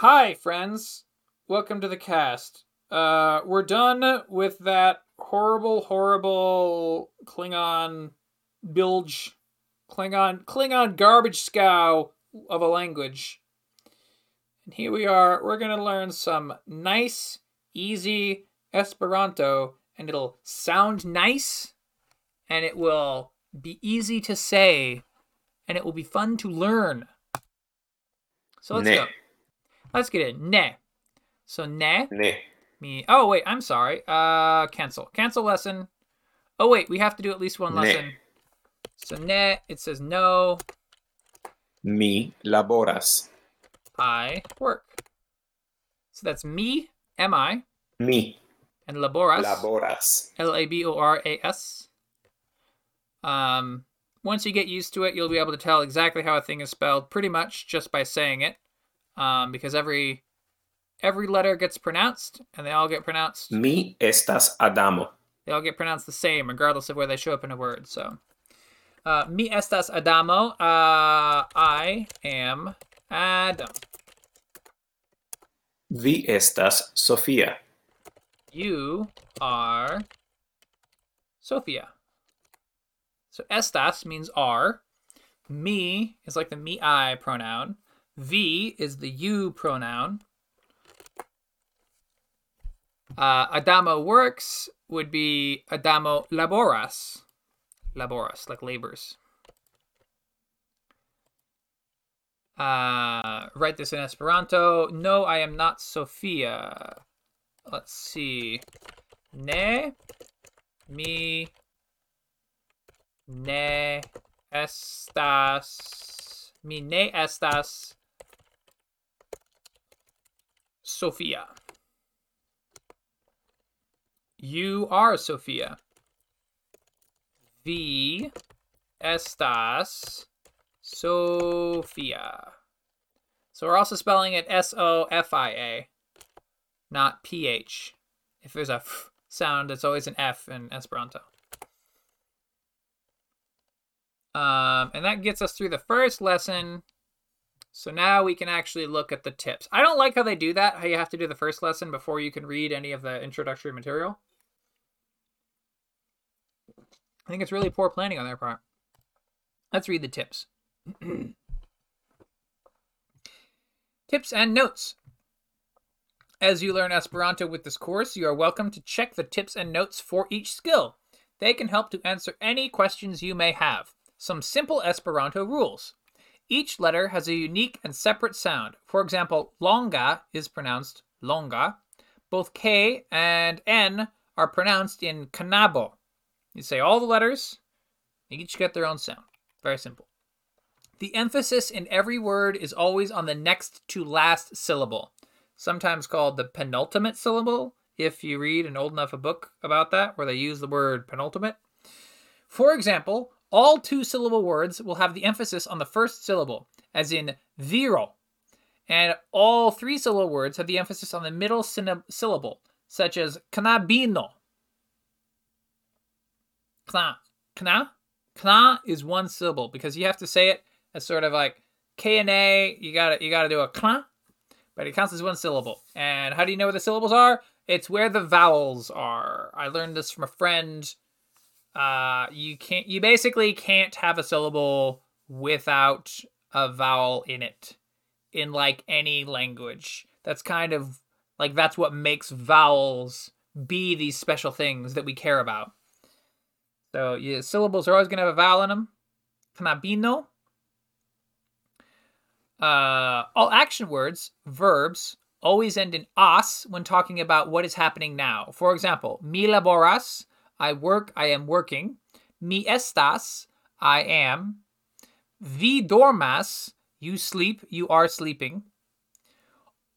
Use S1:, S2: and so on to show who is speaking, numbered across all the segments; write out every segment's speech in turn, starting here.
S1: Hi, friends. Welcome to the cast. Uh, we're done with that horrible, horrible Klingon bilge, Klingon, Klingon garbage scow of a language. And here we are. We're gonna learn some nice, easy Esperanto, and it'll sound nice, and it will be easy to say, and it will be fun to learn. So let's go. Let's get in. Ne. So ne
S2: Ne.
S1: me. Oh wait, I'm sorry. Uh, cancel. Cancel lesson. Oh wait, we have to do at least one
S2: Ne.
S1: lesson. So ne. It says no.
S2: Mi laboras.
S1: I work. So that's me. Am I?
S2: Me.
S1: And laboras.
S2: laboras.
S1: L A B O R A S. Um, once you get used to it, you'll be able to tell exactly how a thing is spelled, pretty much just by saying it. Um, because every every letter gets pronounced, and they all get pronounced.
S2: Mi estas Adamo.
S1: They all get pronounced the same, regardless of where they show up in a word. So, uh, mi estas Adamo. Uh, I am Adam.
S2: Vi estas Sofia.
S1: You are Sophia. So estas means are. Me is like the me I pronoun. V is the you pronoun. Uh, Adamo works would be Adamo laboras. Laboras, like labors. Uh, write this in Esperanto. No, I am not Sophia. Let's see. Ne mi ne estas mi ne estas Sophia. You are Sophia. V estas Sophia. So we're also spelling it S O F I A, not P H. If there's a f sound, it's always an F in Esperanto. Um, and that gets us through the first lesson. So now we can actually look at the tips. I don't like how they do that, how you have to do the first lesson before you can read any of the introductory material. I think it's really poor planning on their part. Let's read the tips. tips and notes. As you learn Esperanto with this course, you are welcome to check the tips and notes for each skill. They can help to answer any questions you may have. Some simple Esperanto rules. Each letter has a unique and separate sound. For example, longa is pronounced longa. Both K and N are pronounced in kanabo. You say all the letters, each get their own sound. Very simple. The emphasis in every word is always on the next to last syllable, sometimes called the penultimate syllable, if you read an old enough a book about that, where they use the word penultimate. For example, all two syllable words will have the emphasis on the first syllable, as in viro, and all three syllable words have the emphasis on the middle syllable, such as knabino. Kna. Kna? Kna is one syllable because you have to say it as sort of like K and A, you gotta you gotta do a kna, but it counts as one syllable. And how do you know where the syllables are? It's where the vowels are. I learned this from a friend. Uh, you can't you basically can't have a syllable without a vowel in it in like any language. That's kind of like that's what makes vowels be these special things that we care about. So yeah, syllables are always going to have a vowel in them. Knabino. Uh, all action words, verbs, always end in as when talking about what is happening now. For example, mi laboras, I work, I am working. Mi estas, I am. Vi dormas, you sleep, you are sleeping.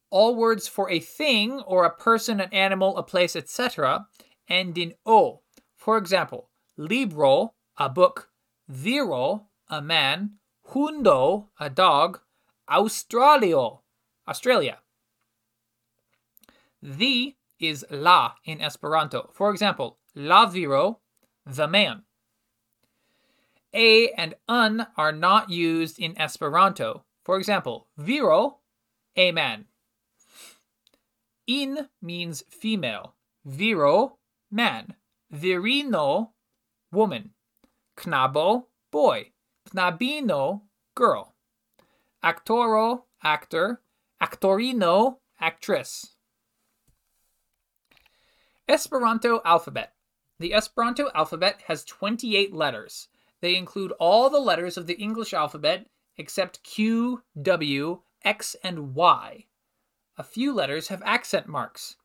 S1: All words for a thing or a person, an animal, a place, etc. end in o. For example, libro, a book, viro, a man, hundo, a dog, australio, Australia. The is la in Esperanto. For example, la viro, the man. A and un are not used in Esperanto. For example, viro, a man. In means female. Viro, man. Virino, woman. Knabo, boy. Knabino, girl. Actoro, actor. Actorino, actress. Esperanto alphabet. The Esperanto alphabet has 28 letters. They include all the letters of the English alphabet except Q, W, X, and Y. A few letters have accent marks.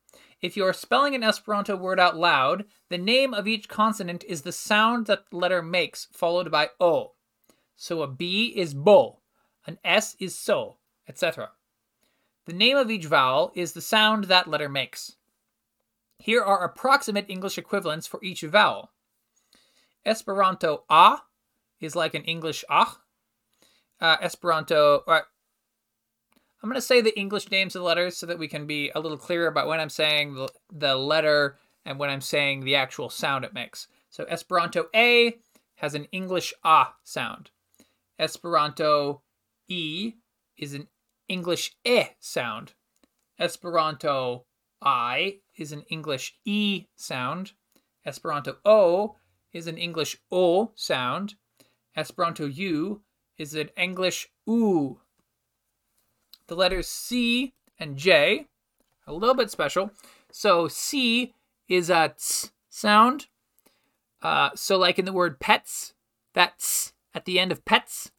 S1: If you are spelling an Esperanto word out loud, the name of each consonant is the sound that the letter makes, followed by O. So a B is bo, an S is so, etc. The name of each vowel is the sound that letter makes. Here are approximate English equivalents for each vowel. Esperanto a is like an English ah. Uh, Esperanto, uh, I'm going to say the English names of the letters so that we can be a little clearer about when I'm saying the, the letter and when I'm saying the actual sound it makes. So Esperanto A has an English ah sound. Esperanto E is an English e sound. Esperanto I is an English E sound. Esperanto O is an English O sound. Esperanto U is an English U. The letters C and J are a little bit special. So C is a ts sound. Uh, so like in the word pets, that ts at the end of pets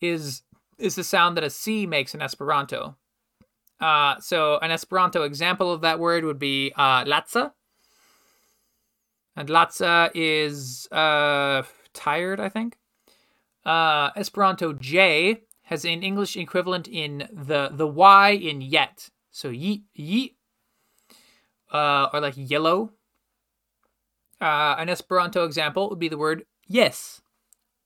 S1: is is the sound that a C makes in Esperanto. Uh, so an Esperanto example of that word would be uh, latza. And latza is uh, tired, I think. Uh, Esperanto J has an English equivalent in the the Y in yet. So ye ye, uh, or like yellow. Uh, an Esperanto example would be the word yes,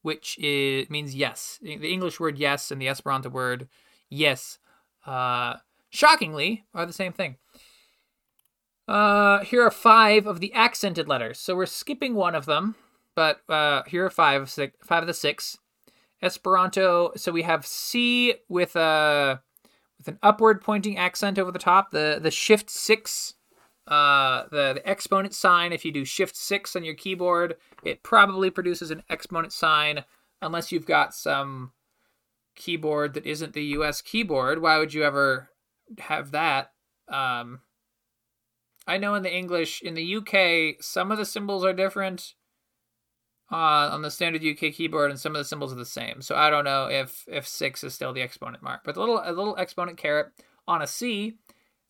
S1: which is, means yes. The English word yes and the Esperanto word yes, uh, shockingly, are the same thing. Uh, here are five of the accented letters. So we're skipping one of them, but uh, here are five, five of the six. Esperanto. So we have C with a with an upward pointing accent over the top. The the shift six, uh, the the exponent sign. If you do shift six on your keyboard, it probably produces an exponent sign, unless you've got some keyboard that isn't the U.S. keyboard. Why would you ever have that? Um, I know in the English, in the UK, some of the symbols are different uh, on the standard UK keyboard, and some of the symbols are the same. So I don't know if if six is still the exponent mark, but the little a little exponent caret on a C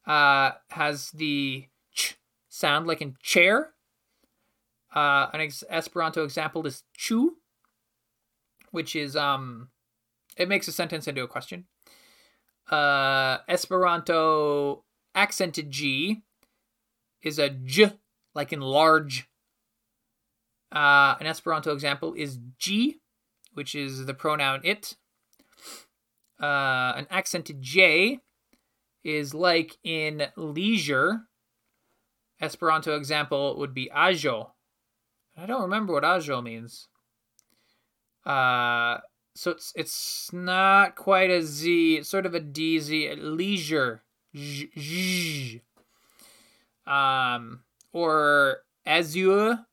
S1: uh, has the ch sound like in chair. Uh, an ex- Esperanto example is chu, which is um, it makes a sentence into a question. Uh, Esperanto accented G is a j, like in large uh, an Esperanto example is G, which is the pronoun it. Uh, an accented J is like in leisure. Esperanto example would be ajo. I don't remember what ajo means. Uh, so it's it's not quite a Z. It's sort of a DZ. Leisure. J, um, or azure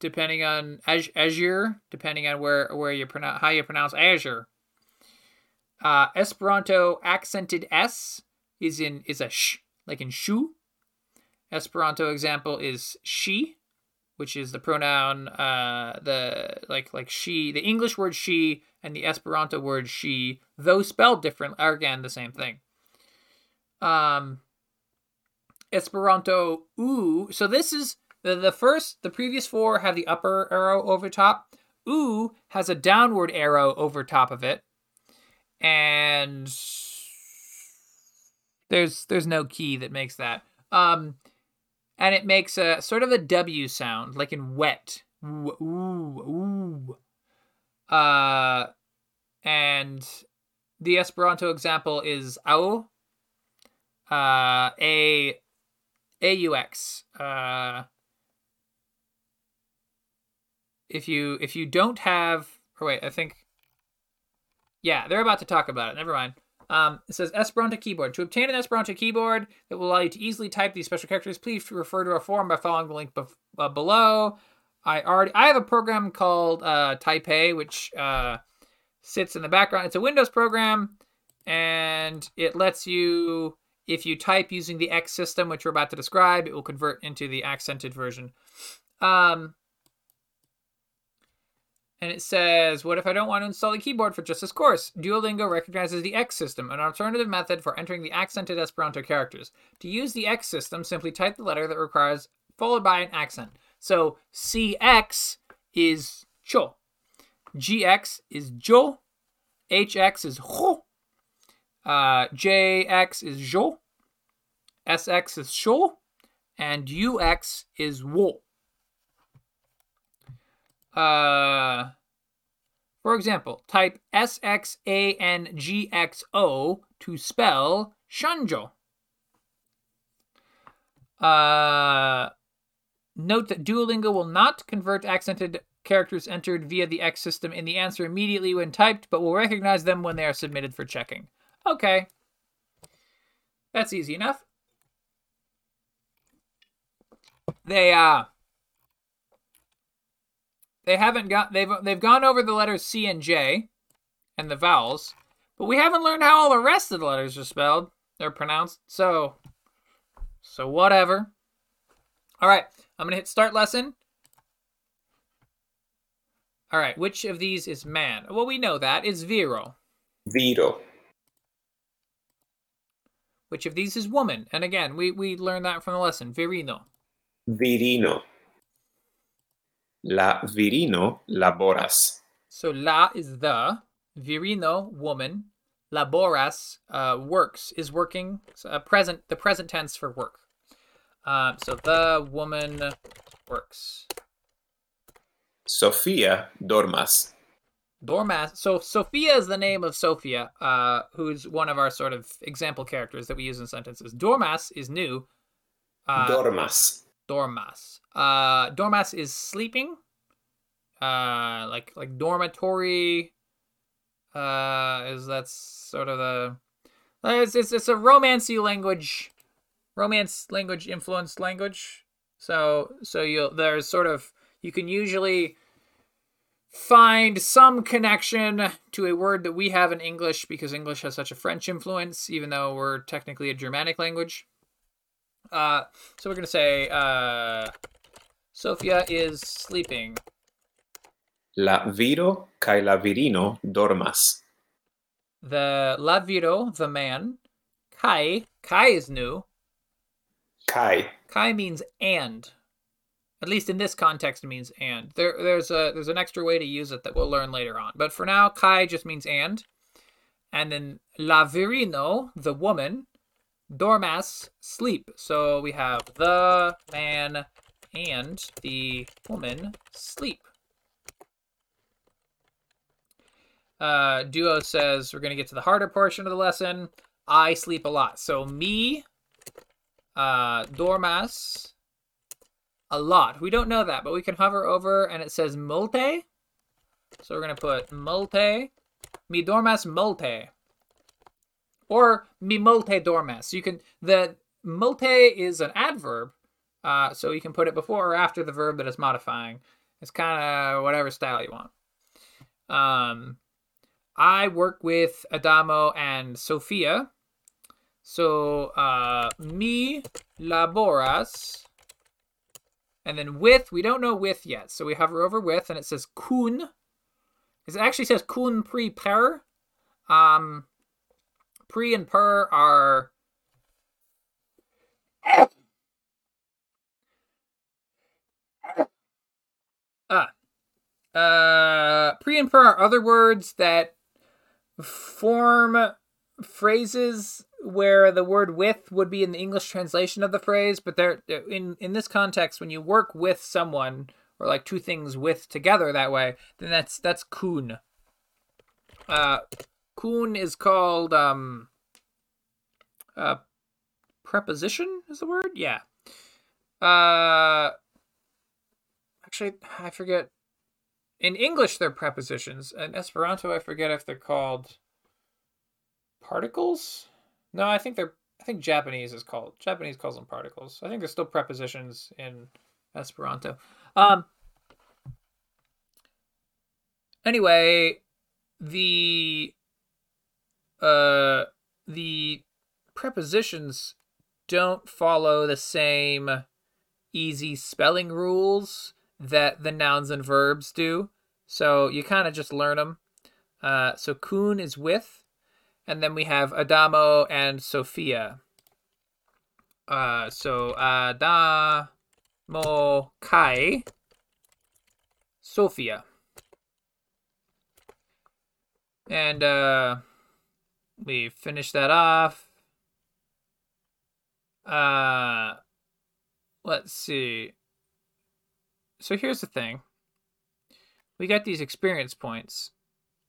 S1: depending on Azure, depending on where where you pronounce how you pronounce Azure. Uh, Esperanto accented S is in is a sh like in shoe. Esperanto example is she, which is the pronoun uh the like like she the English word she and the Esperanto word she, though spelled different, are again the same thing. Um Esperanto u. So this is the, the first, the previous four have the upper arrow over top. U has a downward arrow over top of it. And there's there's no key that makes that. Um and it makes a sort of a W sound, like in wet. Ooh, ooh, ooh. Uh and the Esperanto example is au. Uh a AUX. Uh if you if you don't have or wait, I think yeah, they're about to talk about it. Never mind. Um, it says Esperanto keyboard. To obtain an Esperanto keyboard that will allow you to easily type these special characters, please refer to our forum by following the link bef- uh, below. I already I have a program called uh, Tajpi, which uh, sits in the background. It's a Windows program, and it lets you, if you type using the X system, which we're about to describe, it will convert into the accented version. Um, and it says, What if I don't want to install the keyboard for just this course? Duolingo recognizes the X system, an alternative method for entering the accented Esperanto characters. To use the X system, simply type the letter that requires followed by an accent. So CX is cho, GX is jo, HX is ho, uh, JX is jo, SX is sho, and UX is wo. Uh, for example, type SXANGXO to spell Shanjo. Uh, note that Duolingo will not convert accented characters entered via the X system in the answer immediately when typed, but will recognize them when they are submitted for checking. Okay. That's easy enough. They uh they haven't got they've they've gone over the letters C and J and the vowels, but we haven't learned how all the rest of the letters are spelled or pronounced. So so whatever. All right, I'm going to hit start lesson. All right, which of these is man? Well, we know that is viro.
S2: Viro.
S1: Which of these is woman? And again, we we learned that from the lesson. Virino.
S2: Virino. La virino laboras.
S1: So la is the, virino woman, laboras uh, works is working. So, uh, present the present tense for work. Um, so the woman works.
S2: Sofia dormas.
S1: Dormas. So Sophia is the name of Sophia, uh, who's one of our sort of example characters that we use in sentences. Dormas is new. Uh,
S2: Dormas.
S1: dormas. Uh, dormas is sleeping. Uh, like like dormitory. Uh, is that's sort of the. uh, It's it's it's a romancy language, romance language influenced language. So so you there's sort of you can usually find some connection to a word that we have in English because English has such a French influence, even though we're technically a Germanic language. Uh, so we're gonna say uh, Sophia is sleeping.
S2: La viro kaj la virino dormas.
S1: The la viro, the man. Kaj, Kaj is new.
S2: Kaj.
S1: Kaj means and. At least in this context, it means and. There, there's a there's an extra way to use it that we'll learn later on. But for now, Kaj just means and. And then la virino, the woman. Dormas, sleep. So we have the man and the woman sleep. Uh, Duo says we're going to get to the harder portion of the lesson. I sleep a lot. So me, uh, dormas, a lot. We don't know that, but we can hover over and it says multe. So we're going to put multe. Mi dormas multe. Or mi multe dormas. You can, the multe is an adverb. Uh, so you can put it before or after the verb that it's modifying. It's kind of whatever style you want. Um, I work with Adamo and Sophia. So, uh, mi laboras. And then with, we don't know with yet. So we hover over with, and it says kun. It actually says kun pre per. Um, pre and per are. Ah. Uh, pre and per are other words that form phrases where the word with would be in the English translation of the phrase, but they're in in this context when you work with someone or like two things with together that way, then that's that's kun. Uh, kun is called um. Uh, preposition is the word. Yeah. Uh. Actually, I forget in English, they're prepositions. In Esperanto, I forget if they're called particles? No, I think they're. I think Japanese is called Japanese calls them particles. I think they're still prepositions in Esperanto. Um. Anyway, the uh the prepositions don't follow the same easy spelling rules that the nouns and verbs do. So you kind of just learn them. Uh, so kun is with, and then we have Adamo and Sophia. Uh, so Adamo kaj Sophia. And uh, we finish that off. Uh, let's see. So here's the thing. We got these experience points,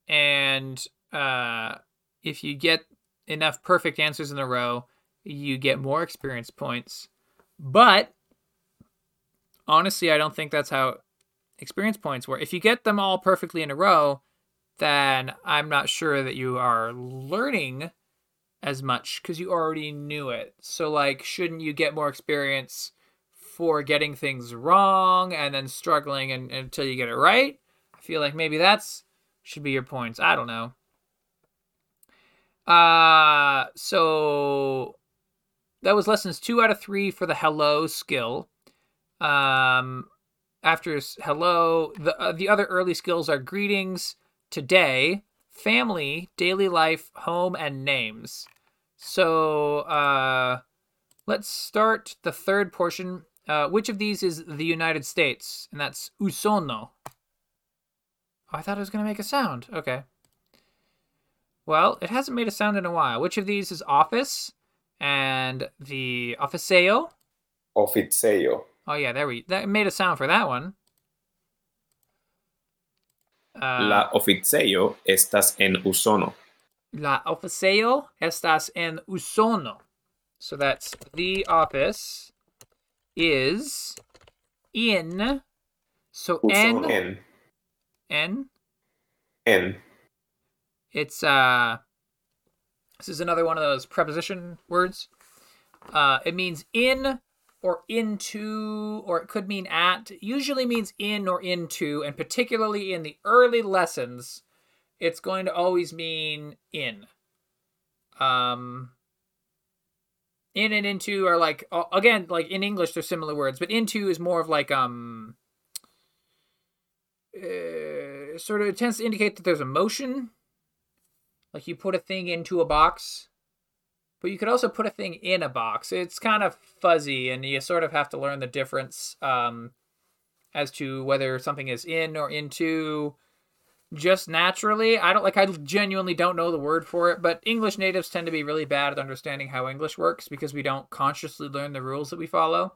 S1: and uh, if you get enough perfect answers in a row, you get more experience points. But honestly, I don't think that's how experience points work. If you get them all perfectly in a row, then I'm not sure that you are learning as much because you already knew it. So, like, shouldn't you get more experience for getting things wrong and then struggling and, until you get it right? I feel like maybe that's should be your points. I don't know. Uh, so that was lessons two out of three for the hello skill. Um, after hello, the uh, the other early skills are greetings, today, family, daily life, home, and names. So uh, let's start the third portion. Uh, which of these is the United States? And that's usono. Oh, I thought it was going to make a sound. Okay. Well, it hasn't made a sound in a while. Which of these is office? And the oficejo?
S2: Oficejo.
S1: Oh yeah, there we that made a sound for that one. Uh,
S2: La oficejo estas en Usono.
S1: La oficejo estas en Usono. So that's the office is in. So n
S2: En.
S1: n.
S2: En.
S1: It's uh. This is another one of those preposition words. Uh, it means in or into, or it could mean at. It usually means in or into, and particularly in the early lessons, it's going to always mean in. Um, in and into are like again like in English they're similar words, but into is more of like um. Uh, sort of it tends to indicate that there's a motion like you put a thing into a box but you could also put a thing in a box. It's kind of fuzzy, and you sort of have to learn the difference um, as to whether something is in or into just naturally. I don't like, I genuinely don't know the word for it, but English natives tend to be really bad at understanding how English works because we don't consciously learn the rules that we follow.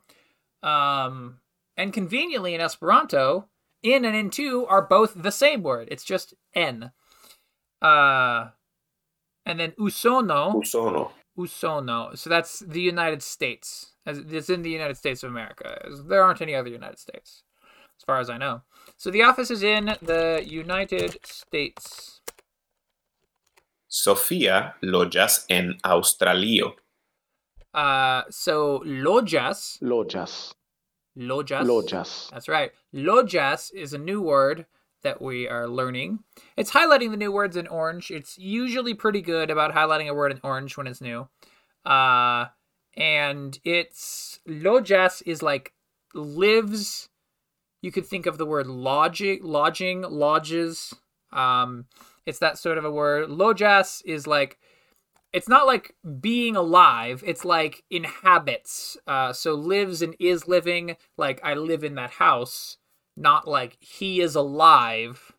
S1: Um, and conveniently in Esperanto, in and into are both the same word, it's just n. Uh, and then usono.
S2: Usono.
S1: Usono. So that's the United States. As it's in the United States of America. There aren't any other United States, as far as I know. So the office is in the United States.
S2: Sofía loĝas en Aŭstralio.
S1: Uh, so lojas,
S3: Lojas.
S1: lojas,
S3: Lojas.
S1: That's right. Lojas is a new word that we are learning. It's highlighting the new words in orange. It's usually pretty good about highlighting a word in orange when it's new. Uh, and it's lojas is like lives. You could think of the word lodging, lodging, lodges. Um, it's that sort of a word. Lojas is like it's not like being alive it's like inhabits uh so lives and is living like i live in that house not like he is alive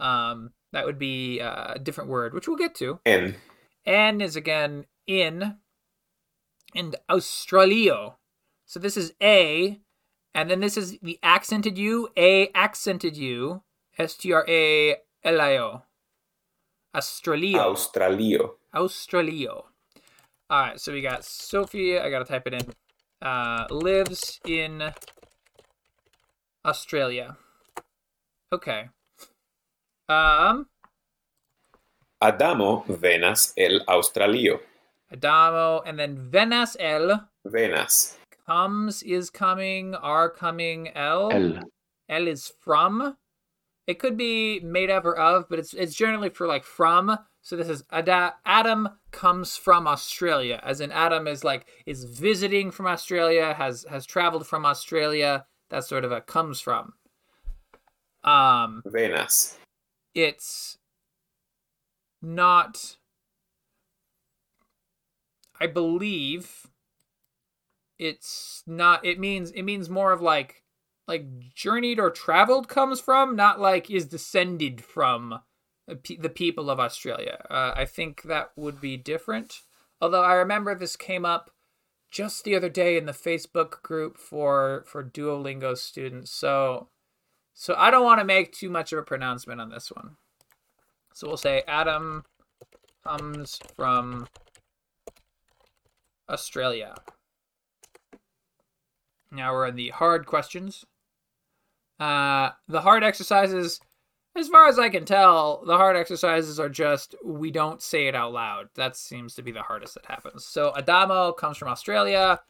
S1: um that would be uh, a different word which we'll get to
S2: En.
S1: n is again in and australio so this is a and then this is the accented u a accented u s-t-r-a-l-i-o australio
S2: Australio.
S1: Australio. All right, so we got Sophia. I gotta type it in. Uh, lives in Australia. Okay. Um.
S2: Adamo venas el Australio.
S1: Adamo, and then venas el
S2: Venas.
S1: Comes is coming, are coming, L.
S2: L.
S1: El is from. It could be made of or of, but it's it's generally for like from. So this is Ada- Adam comes from Australia, as in Adam is like is visiting from Australia, has has traveled from Australia. That's sort of a comes from. Um,
S2: Venas.
S1: it's not. I believe it's not. It means it means more of like like journeyed or traveled comes from, not like is descended from the people of Australia. Uh, I think that would be different. Although I remember this came up just the other day in the Facebook group for for Duolingo students. So so I don't want to make too much of a pronouncement on this one. So we'll say Adam comes from Australia. Now we're in the hard questions. Uh, the hard exercises, as far as I can tell, the hard exercises are just we don't say it out loud. That seems to be the hardest that happens. So Adamo comes from Australia.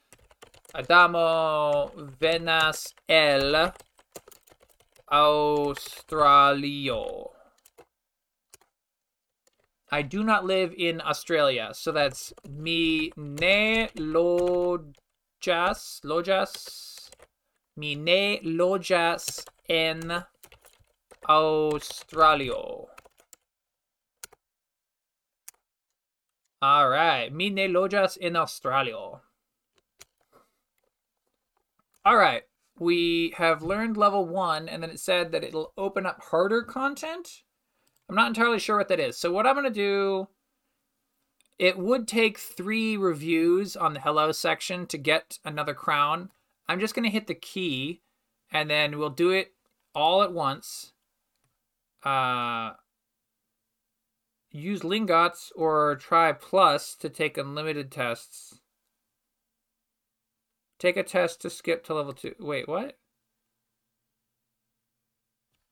S1: Adamo venas el Australio. I do not live in Australia, so that's mi ne lojas lojas mi ne lojas en Australio. All right, mi ne lojas en Australio. All right, we have learned level one, and then it said that it'll open up harder content. I'm not entirely sure what that is. So what I'm gonna do, it would take three reviews on the hello section to get another crown. I'm just gonna hit the key, and then we'll do it all at once. Uh, use Lingots or try Plus to take unlimited tests. Take a test to skip to level two. Wait, what?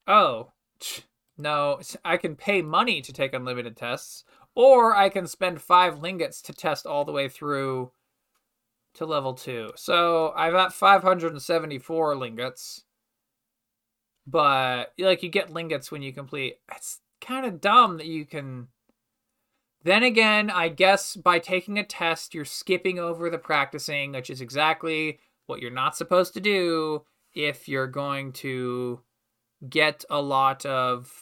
S1: Oh, no. I can pay money to take unlimited tests, or I can spend five lingots to test all the way through to level two. So I've got 574 lingots, but like you get lingots when you complete. It's kind of dumb that you can. Then again, I guess by taking a test, you're skipping over the practicing, which is exactly what you're not supposed to do if you're going to get a lot of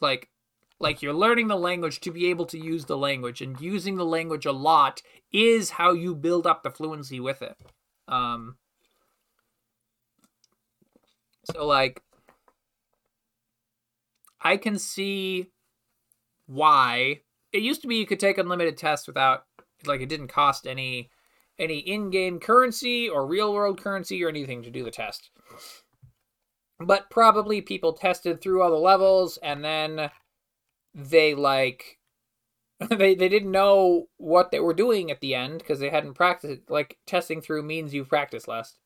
S1: like like you're learning the language to be able to use the language and using the language a lot is how you build up the fluency with it. Um so like I can see why it used to be you could take unlimited tests without like it didn't cost any any in-game currency or real world currency or anything to do the test but probably people tested through all the levels and then they like they they didn't know what they were doing at the end because they hadn't practiced like testing through means you've practiced less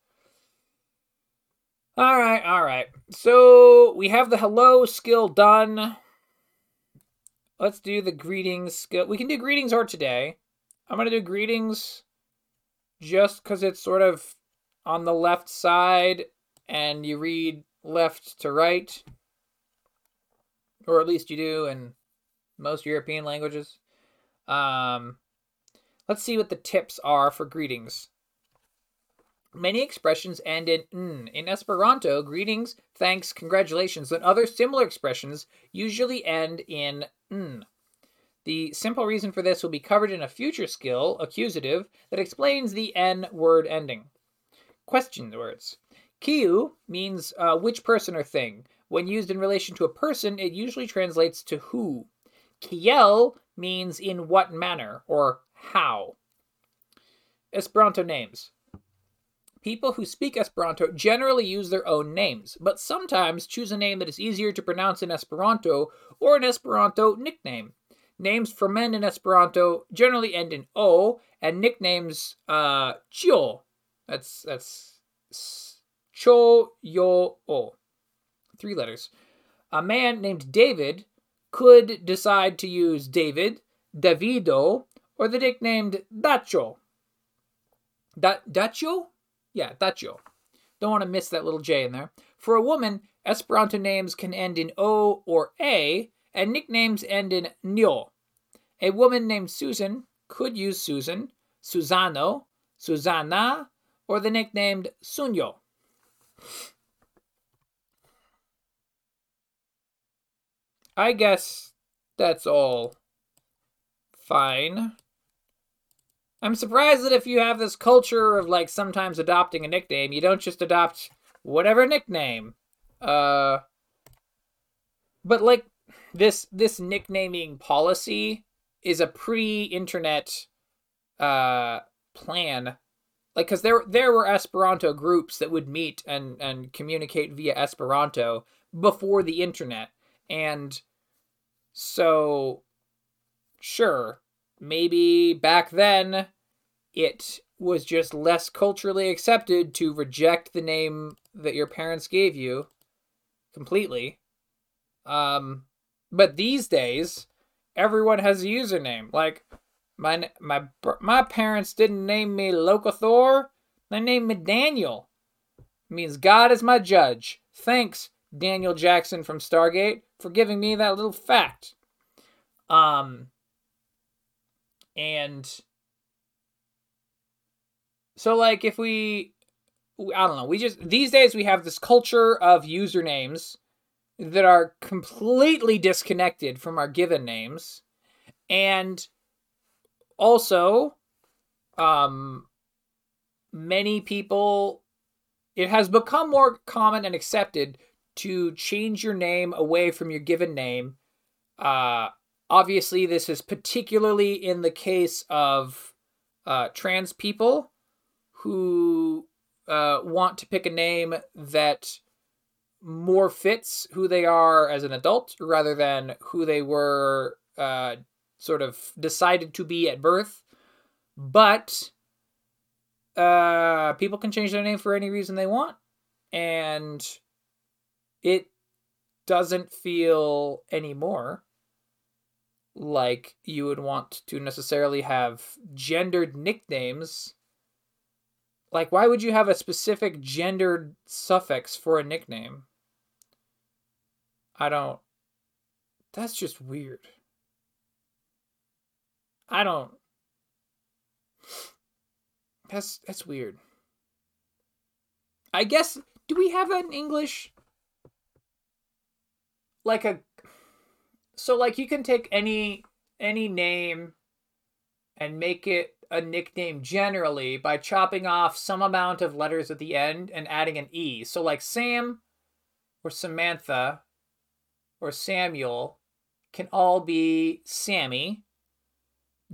S1: all right all right so we have the hello skill done. Let's do the greetings skill we can do greetings or today. I'm gonna do greetings just because it's sort of on the left side and you read left to right, or at least you do in most European languages. Um, let's see what the tips are for greetings. Many expressions end in n. In Esperanto, greetings, thanks, congratulations, and other similar expressions usually end in n. The simple reason for this will be covered in a future skill, accusative, that explains the n word ending. Question words. Kiu means uh, which person or thing. When used in relation to a person, it usually translates to who. Kiel means in what manner or how. Esperanto names. People who speak Esperanto generally use their own names, but sometimes choose a name that is easier to pronounce in Esperanto or an Esperanto nickname. Names for men in Esperanto generally end in o, and nicknames uh chio. That's that's cho yo o. Three letters. A man named David could decide to use David, Davido, or the nicknamed Dacho. Da- Dacho? Yeah, Dacho. Don't want to miss that little J in there. For a woman, Esperanto names can end in O or A, and nicknames end in Nyo. A woman named Susan could use Susan, Susano, Susanna, or the nicknamed Sunyo. I guess that's all fine. I'm surprised that if you have this culture of like sometimes adopting a nickname, you don't just adopt whatever nickname. Uh but like this this nicknaming policy is a pre-internet uh plan like because there there were esperanto groups that would meet and and communicate via esperanto before the internet and so sure maybe back then it was just less culturally accepted to reject the name that your parents gave you completely um but these days everyone has a username like my my my parents didn't name me Locathor. They named me Daniel. It means God is my judge. Thanks, Daniel Jackson from Stargate, for giving me that little fact. Um and so like if we I don't know, we just these days we have this culture of usernames that are completely disconnected from our given names and also um many people it has become more common and accepted to change your name away from your given name. Uh obviously this is particularly in the case of uh trans people who uh want to pick a name that more fits who they are as an adult rather than who they were uh sort of decided to be at birth, but uh, people can change their name for any reason they want, and it doesn't feel anymore like you would want to necessarily have gendered nicknames. Like, why would you have a specific gendered suffix for a nickname? I don't. That's just weird. I don't. That's that's weird. I guess do we have that in English like a so like you can take any any name and make it a nickname generally by chopping off some amount of letters at the end and adding an e. So like Sam or Samantha or Samuel can all be Sammy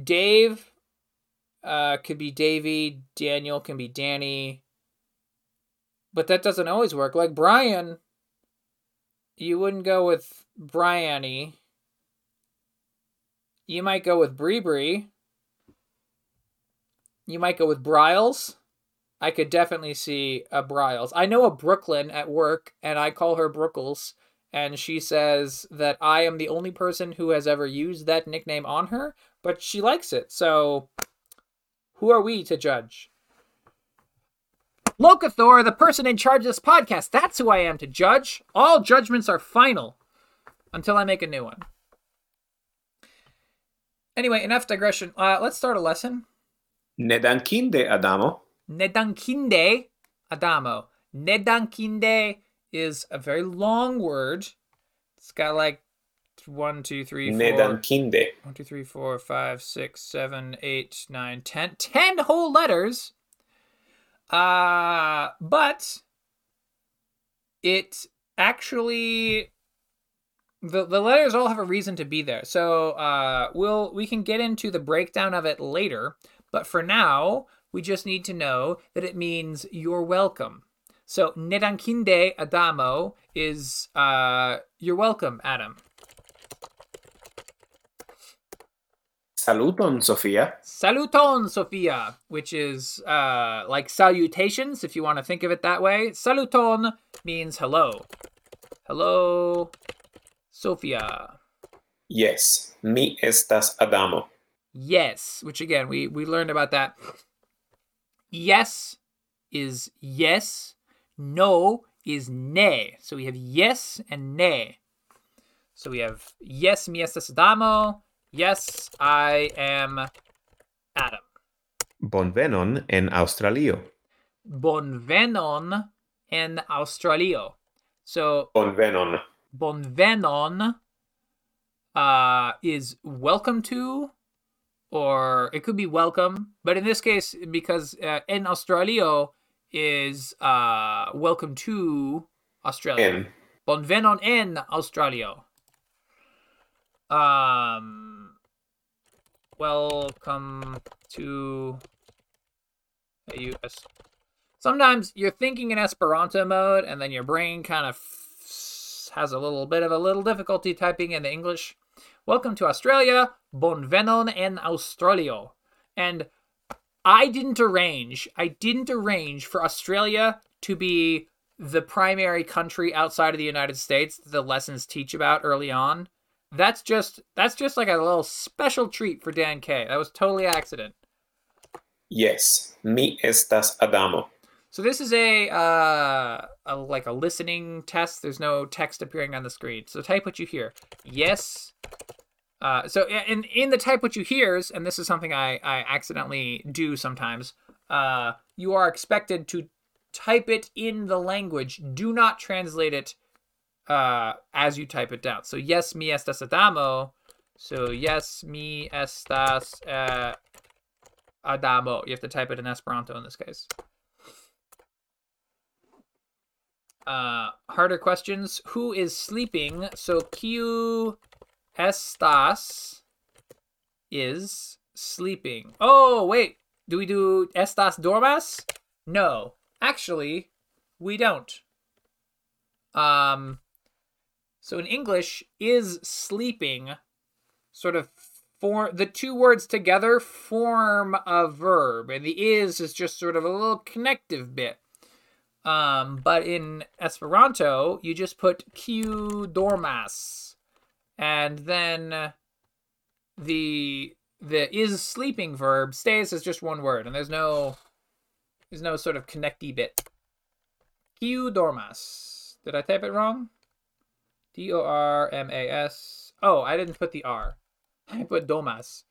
S1: Dave uh, could be Davy. Daniel can be Danny. But that doesn't always work. Like Brian, you wouldn't go with Bryony. You might go with Bree Bree. You might go with Bryles. I could definitely see a Bryles. I know a Brooklyn at work, and I call her Brookles, and she says that I am the only person who has ever used that nickname on her, but she likes it. So who are we to judge? Locathor, the person in charge of this podcast, that's who I am to judge. All judgments are final until I make a new one. Anyway, enough digression. Uh, let's start a lesson.
S2: Nedankinde Adamo.
S1: Nedankinde Adamo. Nedankinde is a very long word. It's got like one, two, three, four.
S2: Nedankinde.
S1: One, two, three, four, five, six, seven, eight, nine, ten. Ten whole letters. Uh, but it actually the the letters all have a reason to be there. So uh, we'll we can get into the breakdown of it later. But for now, we just need to know that it means you're welcome. So nedankinde Adamo is uh, you're welcome, Adam.
S2: Saluton, Sophia.
S1: Saluton, Sophia, which is uh, like salutations, if you want to think of it that way. Saluton means hello. Hello, Sophia.
S2: Yes, mi estas Adamo.
S1: Yes, which again we we learned about that. Yes is yes. No is ne. So we have yes and ne. So we have yes mi estas Adamo. Yes, I am Adam.
S2: Bonvenon en Australio.
S1: Bonvenon en Australio. So
S2: Bonvenon.
S1: bonvenon uh, is welcome to, or it could be welcome, but in this case, because uh, en Australio is uh, welcome to Australia.
S2: En.
S1: Bonvenon en Australio. Um, welcome to the U.S. Sometimes you're thinking in Esperanto mode, and then your brain kind of has a little bit of a little difficulty typing in the English. Welcome to Australia. Bonvenon en Australio. And I didn't arrange. I didn't arrange for Australia to be the primary country outside of the United States that the lessons teach about early on. That's just that's just like a little special treat for Dan K. That was totally accident.
S2: Yes, mi estas Adamo.
S1: So this is a uh a, like a listening test. There's no text appearing on the screen. So type what you hear. Yes. Uh, so in in the type what you hears, and this is something I I accidentally do sometimes. Uh, you are expected to type it in the language. Do not translate it uh as you type it down. So yes, mi estas Adamo. So yes, mi estas uh, Adamo. You have to type it in Esperanto in this case. uh harder questions who is sleeping so kiu estas is sleeping oh wait do we do estas dormas no actually we don't um so in english is sleeping sort of for the two words together form a verb and the is is just sort of a little connective bit um, but in Esperanto, you just put Kiu dormas, and then the the is sleeping verb stays as just one word, and there's no there's no sort of connecty bit. Kiu dormas. Did I type it wrong? D O R M A S. Oh, I didn't put the R. I put domas.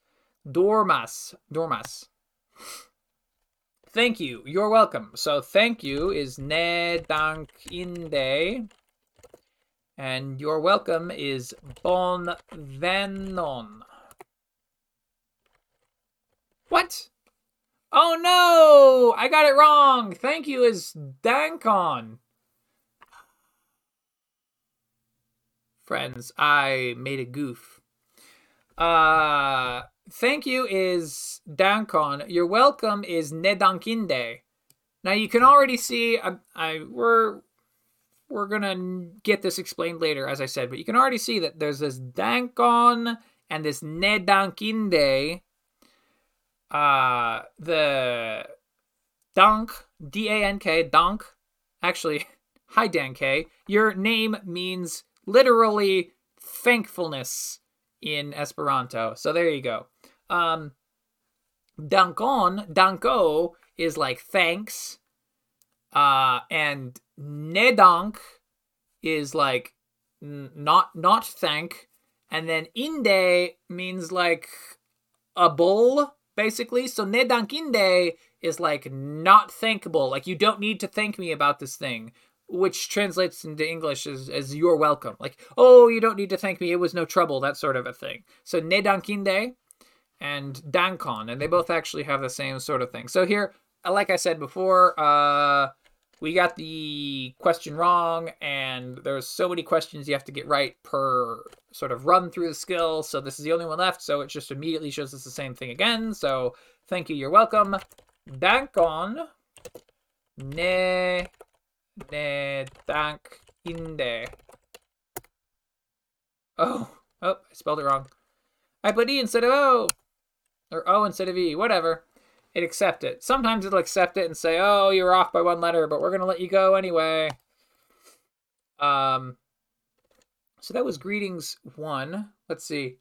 S1: Dormas. Dormas. Thank you. You're welcome. So thank you is ne dankinde. And your welcome is bon venon. What? Oh no! I got it wrong. Thank you is dankon. Friends, I made a goof. Uh thank you is dankon. Your welcome is nedankinde. Now you can already see I, I we're we're gonna get this explained later, as I said, but you can already see that there's this dankon and this nedankinde. Uh the dank D A N K dank. Actually, hi Dan K. Your name means literally thankfulness in Esperanto. So there you go. Um, dankon, danko is like thanks. Uh, and nedank is like n- not not thank. And then inde means like a bull, basically. So nedankinde is like not thankable. Like you don't need to thank me about this thing which translates into English as, as you're welcome. Like, oh, you don't need to thank me. It was no trouble, that sort of a thing. So, nedankinde and dankon, and they both actually have the same sort of thing. So, here, like I said before, uh, we got the question wrong, and there's so many questions you have to get right per sort of run through the skill. So, this is the only one left. So, it just immediately shows us the same thing again. So, thank you. You're welcome. Dankon. Ne ne dank inde. Oh, oh, I spelled it wrong. I put E instead of O. Or O instead of E, whatever. It accept it. Sometimes it'll accept it and say, oh, you're off by one letter, but we're to let you go anyway. Um, So that was greetings one. Let's see.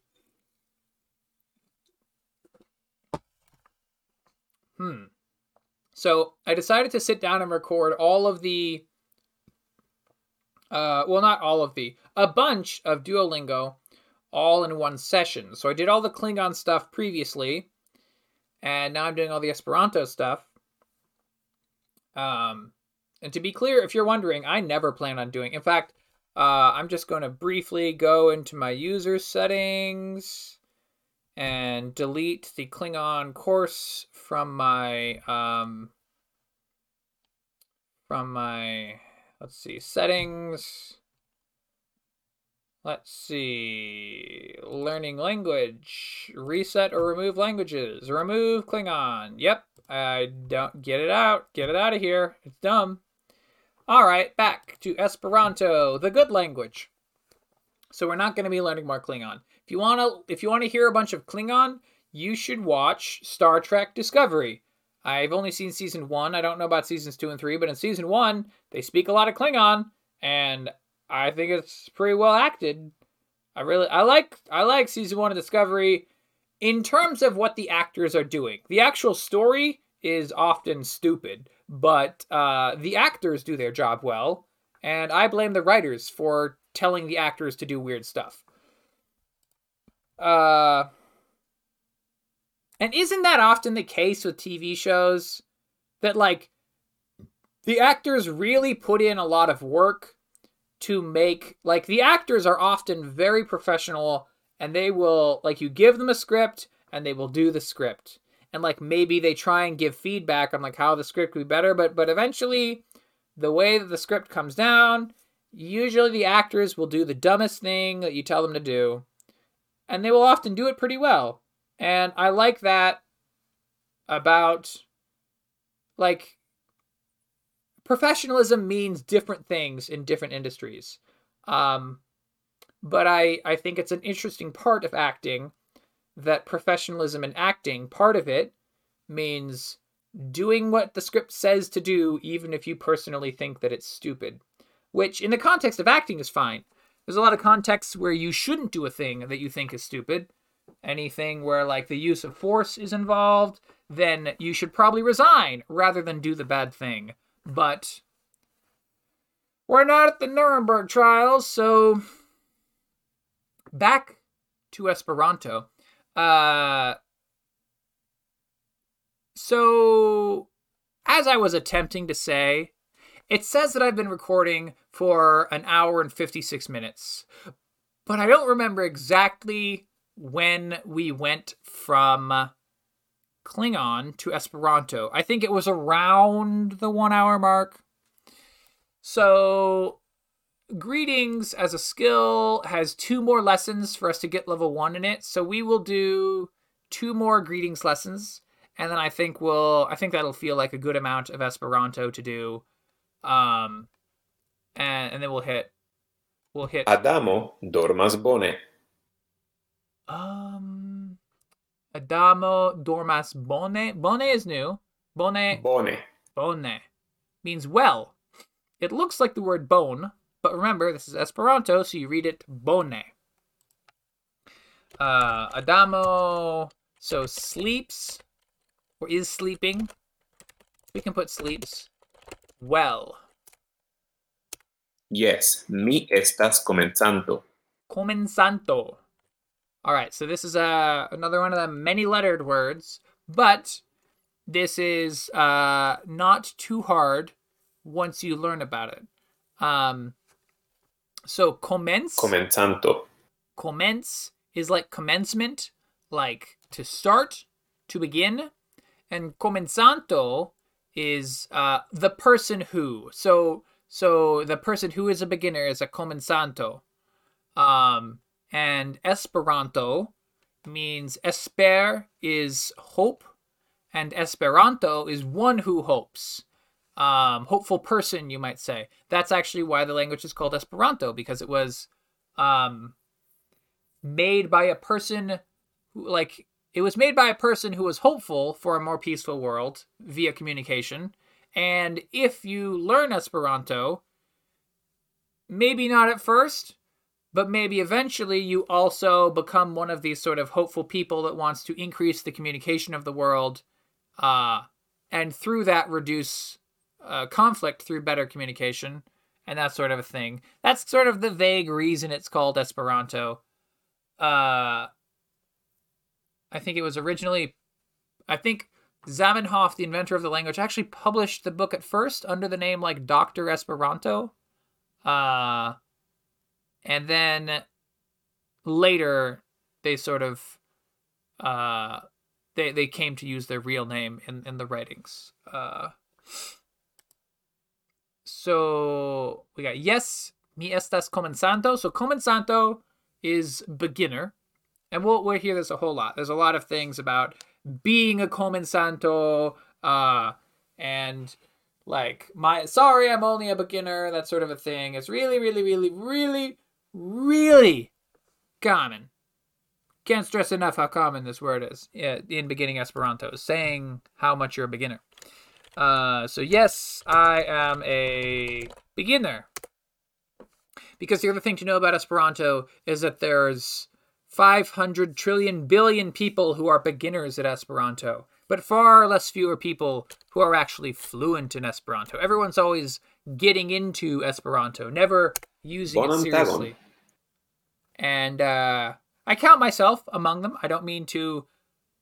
S1: Hmm. So I decided to sit down and record all of the, uh, well, not all of the, a bunch of Duolingo all in one session. So I did all the Klingon stuff previously, and now I'm doing all the Esperanto stuff. Um, and to be clear, if you're wondering, I never plan on doing. In fact, uh, I'm just going to briefly go into my user settings and delete the Klingon course from my um, from my let's see settings. Let's see. Learning language. Reset or remove languages. Remove Klingon. Yep. I don't get it out. Get it out of here. It's dumb. All right, back to Esperanto, the good language. So we're not going to be learning more Klingon. If you want to if you want to hear a bunch of Klingon, you should watch Star Trek Discovery. I've only seen season 1. I don't know about seasons 2 and 3, but in season 1, they speak a lot of Klingon and I think it's pretty well acted. I really I like I like season 1 of Discovery in terms of what the actors are doing. The actual story is often stupid, but uh, the actors do their job well, and I blame the writers for telling the actors to do weird stuff. Uh, and isn't that often the case with TV shows? That, like, the actors really put in a lot of work to make, like, the actors are often very professional and they will, like, you give them a script and they will do the script. And like maybe they try and give feedback on like how the script could be better but but eventually the way that the script comes down usually the actors will do the dumbest thing that you tell them to do. And they will often do it pretty well and i like that about like professionalism means different things in different industries um but i i think it's an interesting part of acting that professionalism in acting, part of it means doing what the script says to do, even if you personally think that it's stupid. Which, in the context of acting, is fine. There's a lot of contexts where you shouldn't do a thing that you think is stupid. Anything where, like, the use of force is involved, then you should probably resign rather than do the bad thing. But we're not at the Nuremberg trials, so back to Esperanto. Uh, so, as I was attempting to say, it says that I've been recording for an hour and 56 minutes, but I don't remember exactly when we went from Klingon to Esperanto. I think it was around the one hour mark. So greetings as a skill has two more lessons for us to get level one in it. So we will do two more greetings lessons. And then I think we'll I think that'll feel like a good amount of Esperanto to do. Um and and then we'll hit we'll hit
S2: Adamo dormas bone.
S1: Um Adamo dormas bone. Bone is new. Bone
S2: Bone.
S1: bone means well. It looks like the word bone, but remember, this is Esperanto, so you read it bone. Uh, Adamo, so sleeps, or is sleeping. We can put sleeps well.
S2: Yes, mi estas komencanto.
S1: Komencanto. All right, so this is uh, another one of the many lettered words, but this is uh, not too hard once you learn about it. Um, so commence
S2: Komencanto.
S1: commence is like commencement, like to start, to begin, and komencanto is uh, the person who. So so the person who is a beginner is a komencanto. Um, and Esperanto means esper is hope, and Esperanto is one who hopes um, hopeful person, you might say. That's actually why the language is called Esperanto because it was um, made by a person who, like, it was made by a person who was hopeful for a more peaceful world via communication. And if you learn Esperanto, maybe not at first, but maybe eventually you also become one of these sort of hopeful people that wants to increase the communication of the world uh, and through that reduce uh, conflict through better communication and that sort of a thing. That's sort of the vague reason it's called esperanto. Uh, i think it was originally i think zamenhof the inventor of the language actually published the book at first under the name like dr esperanto. Uh, and then later they sort of uh they they came to use their real name in in the writings. Uh so we got yes mi estas komencanto. So komencanto is beginner. And we'll we'll hear this a whole lot. There's a lot of things about being a komencanto uh and like my sorry i'm only a beginner. That sort of a thing. It's really really really really really common can't stress enough how common this word is in beginning esperanto saying how much you're a beginner uh, so yes i am a beginner because the other thing to know about esperanto is that there's 500 trillion billion people who are beginners at esperanto but far less fewer people who are actually fluent in Esperanto. Everyone's always getting into Esperanto, never using
S2: Bonum
S1: it seriously. And uh, I count myself among them. I don't mean to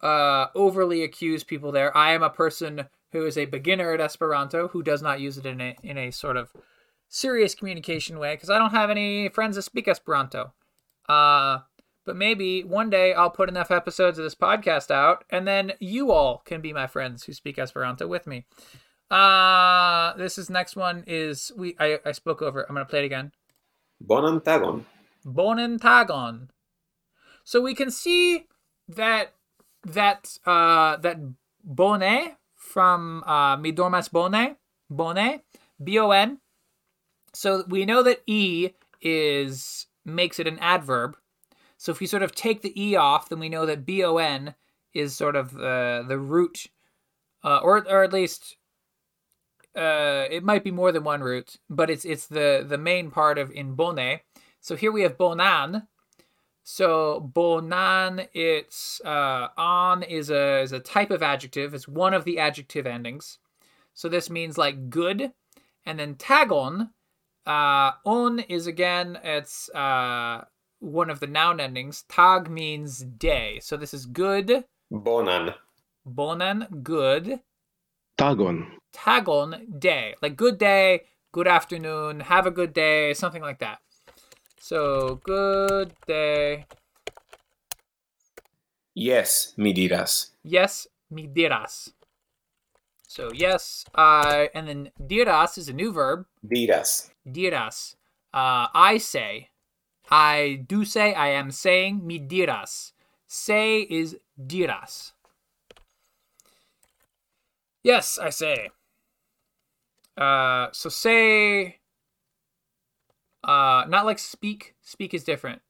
S1: uh, overly accuse people there. I am a person who is a beginner at Esperanto who does not use it in a in a sort of serious communication way because I don't have any friends that speak Esperanto. Uh, but maybe one day I'll put enough episodes of this podcast out, and then you all can be my friends who speak Esperanto with me. Uh this is next one is we I, I spoke over. I'm gonna play it again.
S2: Bonan tagon.
S1: Bonen tagon. So we can see that that uh that bone from uh mi dormas bone bone b o n. So we know that e is makes it an adverb. So if we sort of take the e off, then we know that b o n is sort of uh, the root, uh, or or at least uh, it might be more than one root, but it's it's the the main part of in bone. So here we have bonan. So bonan, it's uh, on is a is a type of adjective. It's one of the adjective endings. So this means like good, and then tagon, uh, on is again it's uh, one of the noun endings. Tag means day. So this is good.
S2: Bonan.
S1: Bonan, good.
S3: Tagon.
S1: Tagon, day. Like good day, good afternoon, have a good day, something like that. So good day.
S2: Yes, mi diras.
S1: Yes, mi diras. So yes, I and then diras is a new verb.
S2: Diras.
S1: Diras. Uh, I say. I do say. I am saying. Mi diras. Say is diras. Yes, I say. Uh, so say. Uh, not like speak. Speak is different.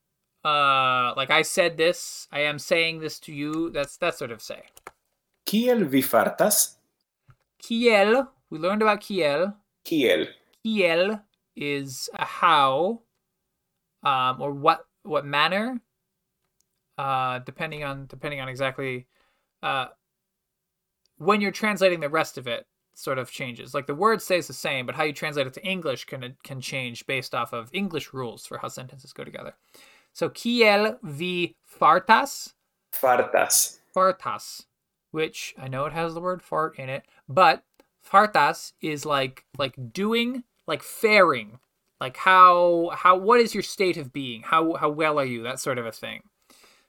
S1: Uh, like I said this. I am saying this to you. That's that sort of say.
S2: Kiel vi fartas?
S1: Kiel. We learned about kiel.
S2: Kiel.
S1: Kiel is a how, um, or what what manner. Uh, depending on depending on exactly, uh, when you're translating the rest of it, sort of changes. Like the word stays the same, but how you translate it to English can can change based off of English rules for how sentences go together. So kiel vi fartas,
S2: Fartas.
S1: fartas, which I know it has the word fart in it, but fartas is like like doing, like faring, like how how what is your state of being? How how well are you? That sort of a thing.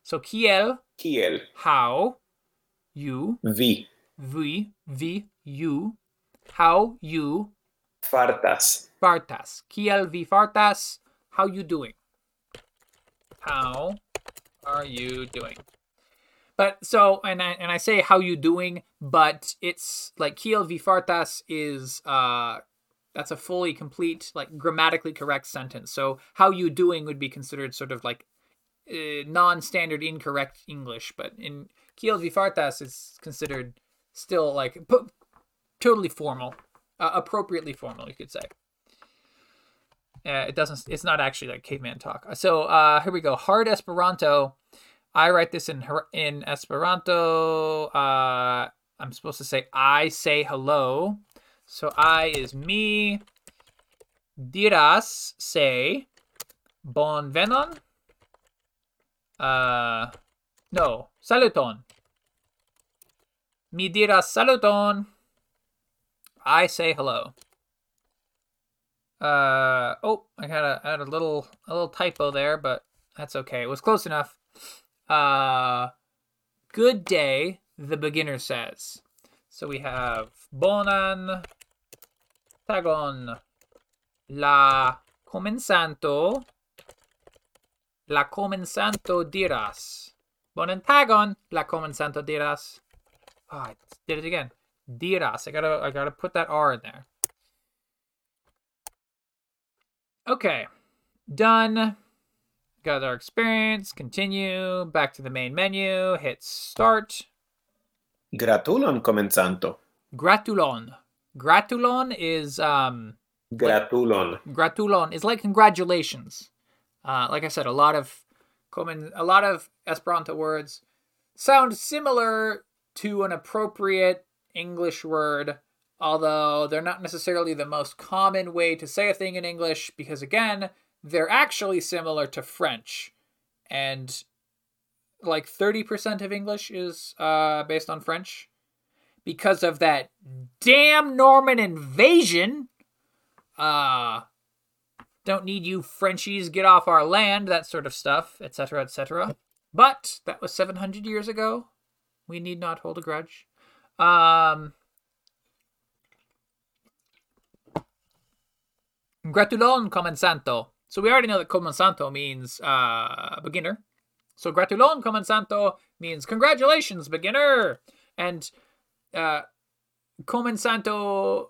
S1: So kiel,
S2: Kiel
S1: how you,
S2: vi
S1: vi, vi, you, how you
S2: fartas?
S1: fartas. Kiel vi fartas, how you doing? How are you doing? But so and I and I say how you doing, but it's like kiel vi fartas is uh that's a fully complete like grammatically correct sentence. So how you doing would be considered sort of like uh, non-standard incorrect English, but in kiel vi fartas is considered still like p- totally formal, uh, appropriately formal, you could say. Uh, it doesn't. It's not actually like caveman talk. So uh, here we go. Hard Esperanto. I write this in in Esperanto. Uh, I'm supposed to say I say hello. So I is me. Diras say bon venon. Uh, no saluton. Mi diras saluton. I say hello. Uh oh, I had a had a little a little typo there, but that's okay. It was close enough. Uh good day, the beginner says. So we have bonan tagon la komencanto la komencanto diras. Bonan tagon la komencanto diras. Oh, I did it again. Diras. I gotta I gotta put that R in there. Okay. Done. Got our experience. Continue. Back to the main menu. Hit start.
S2: Gratulon komencanto.
S1: Gratulon. Gratulon is um
S2: Gratulon.
S1: gratulon is like congratulations. Uh, like I said, a lot of common, a lot of Esperanto words sound similar to an appropriate English word, although they're not necessarily the most common way to say a thing in English because again, they're actually similar to French, and like thirty percent of English is uh, based on French because of that damn Norman invasion. Uh don't need you Frenchies, get off our land, that sort of stuff, etc., etc. But that was 700 years ago. We need not hold a grudge. Um, gratulon komencanto. So we already know that komencanto means uh, beginner. So gratulon komencanto means congratulations, beginner. And uh, komencanto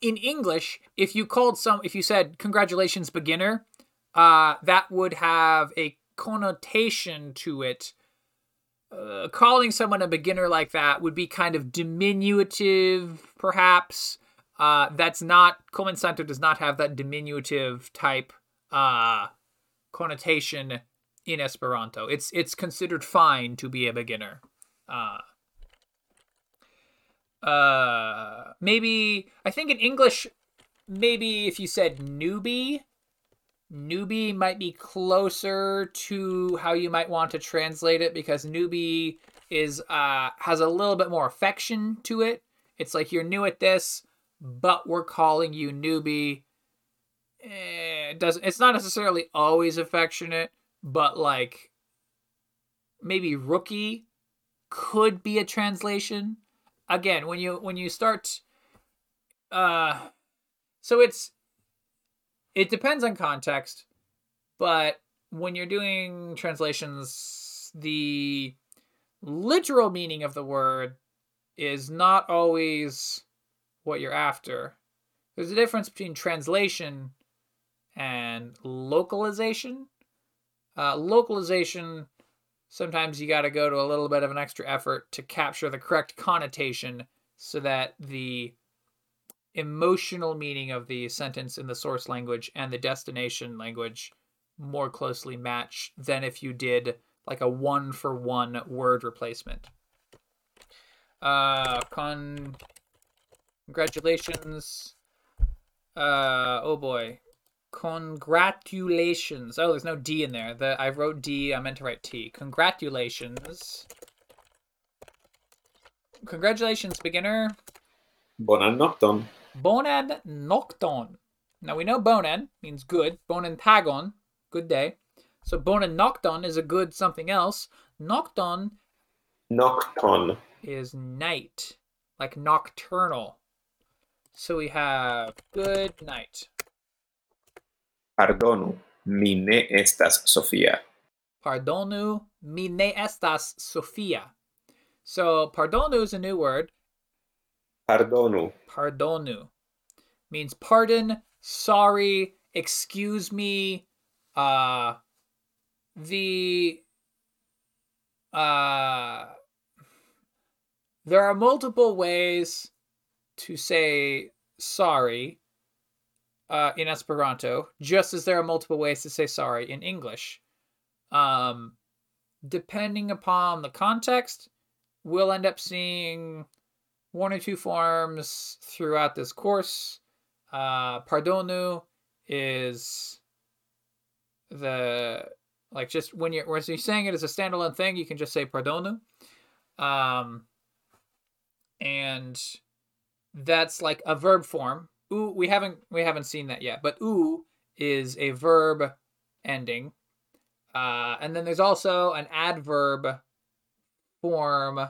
S1: in English, if you called some, if you said congratulations, beginner, uh, that would have a connotation to it. Uh, calling someone a beginner like that would be kind of diminutive, perhaps. Uh, that's not komencanto does not have that diminutive type uh, connotation in Esperanto. It's it's considered fine to be a beginner. Uh, uh maybe i think in english maybe if you said newbie newbie might be closer to how you might want to translate it because newbie is uh has a little bit more affection to it. It's like you're new at this but we're calling you newbie Eh, it doesn't it's not necessarily always affectionate but like maybe rookie could be a translation. Again when you when you start uh so it's it depends on context but when you're doing translations the literal meaning of the word is not always what you're after. There's a difference between translation and localization. Uh, localization sometimes you got to go to a little bit of an extra effort to capture the correct connotation so that the emotional meaning of the sentence in the source language and the destination language more closely match than if you did like a one for one word replacement. Uh, con- congratulations. Uh, oh boy. Congratulations. Oh, there's no D in there. The I wrote D, I meant to write T. Congratulations. Congratulations, beginner.
S2: Bonan nokton.
S1: Bonan nokton. Now we know bonan means good. Bonan tagon, good day. So bonan nokton is a good something else. Nokton
S2: Nokton.
S1: is night, like nocturnal. So we have good night.
S2: Pardonu. Mi ne estas Sofia.
S1: Pardonu mi ne estas Sofia. So pardonu is a new word.
S2: Pardonu.
S1: Pardonu means pardon, sorry, excuse me. Uh the uh there are multiple ways to say sorry. uh, in Esperanto, just as there are multiple ways to say sorry in English. Um, depending upon the context, we'll end up seeing one or two forms throughout this course. Uh, pardonu is the like just when you're when you're saying it as a standalone thing, you can just say pardonu. Um, and that's like a verb form. Ooh, we haven't we haven't seen that yet, but ooh is a verb ending. Uh, and then there's also an adverb form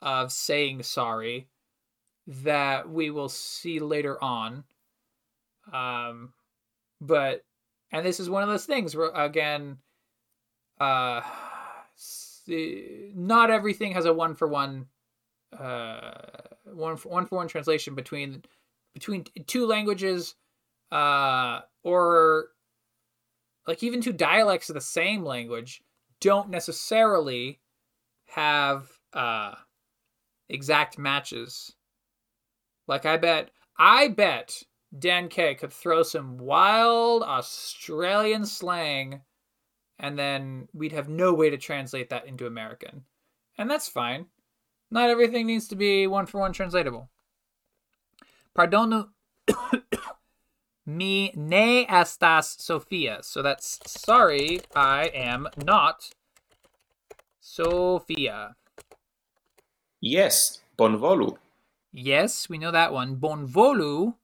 S1: of saying sorry that we will see later on. Um, but and this is one of those things where again, uh, not everything has a one for one, uh, one for one for one translation between between two languages, uh, or like even two dialects of the same language don't necessarily have uh exact matches. Like I bet I bet Dan K could throw some wild Australian slang and then we'd have no way to translate that into American. And that's fine. Not everything needs to be one for one translatable. Pardonu mi ne estas Sofia. So that's sorry, I am not Sofia.
S2: Yes, bonvolu.
S1: Yes, we know that one. Bonvolu.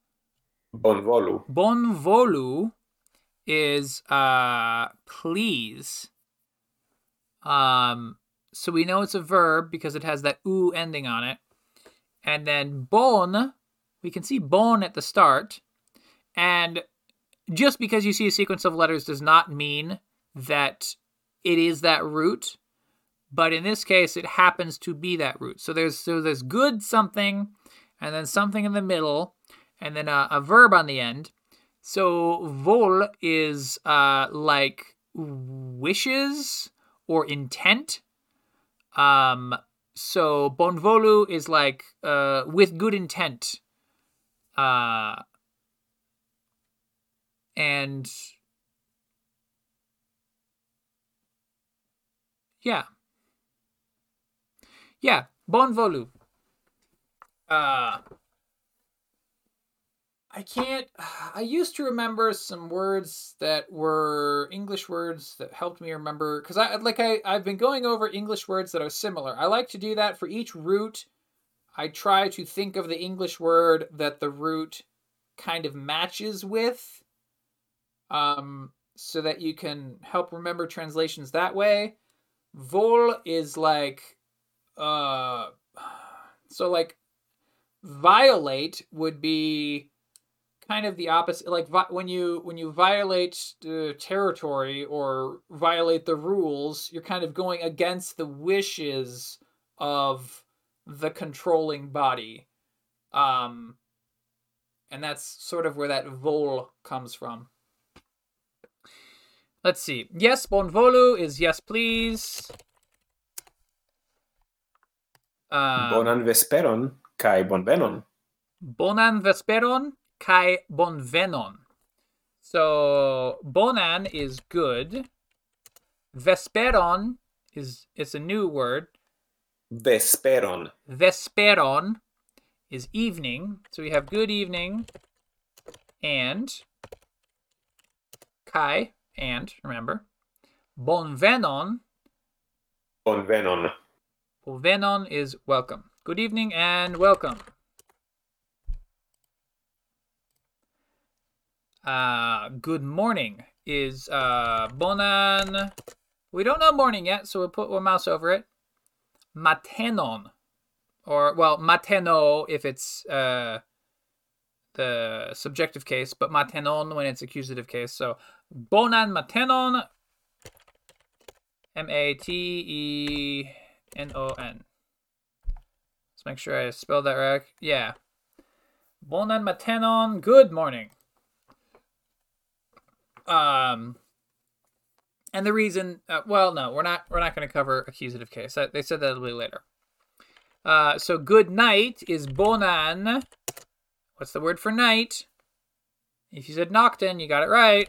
S2: Bonvolu.
S1: Bonvolu is uh please. Um so we know it's a verb because it has that oo ending on it. And then bon, we can see bon at the start. And just because you see a sequence of letters does not mean that it is that root. But in this case, it happens to be that root. So there's so there's good something, and then something in the middle, and then a, a verb on the end. So vol is uh, like wishes or intent. Um, so bon volu is like uh, with good intent. Uh, and yeah. Yeah, bonvolu. Uh I can't I used to remember some words that were English words that helped me remember cuz I like I I've been going over English words that are similar. I like to do that for each root. I try to think of the English word that the root kind of matches with um so that you can help remember translations that way. Vol is like uh so like violate would be kind of the opposite like vi- when you when you violate the territory or violate the rules you're kind of going against the wishes of the controlling body. Um and that's sort of where that vol comes from. Let's see. Yes bonvolu is yes please. Um,
S2: Bonan vesperon kaj bonvenon.
S1: bonan vesperon kaj bonvenon. So bonan is good. Vesperon is it's a new word.
S2: Vesperon.
S1: Vesperon is evening. So we have good evening and kaj and remember bonvenon
S2: Bonvenon.
S1: Venon is welcome. Good evening and welcome. Uh, good morning is uh, bonan. We don't know morning yet, so we'll put a mouse over it. Matenon, or well, mateno if it's uh, the subjective case, but matenon when it's accusative case. So bonan matenon. M A T E N O N. Make sure I spelled that right. Yeah. Bonan matenon. Good morning. Um. And the reason, uh, well, no, we're not. We're not going to cover accusative case. That, they said that'll be later. Uh, so good night is bonan. What's the word for night? If you said Nokton, you got it right.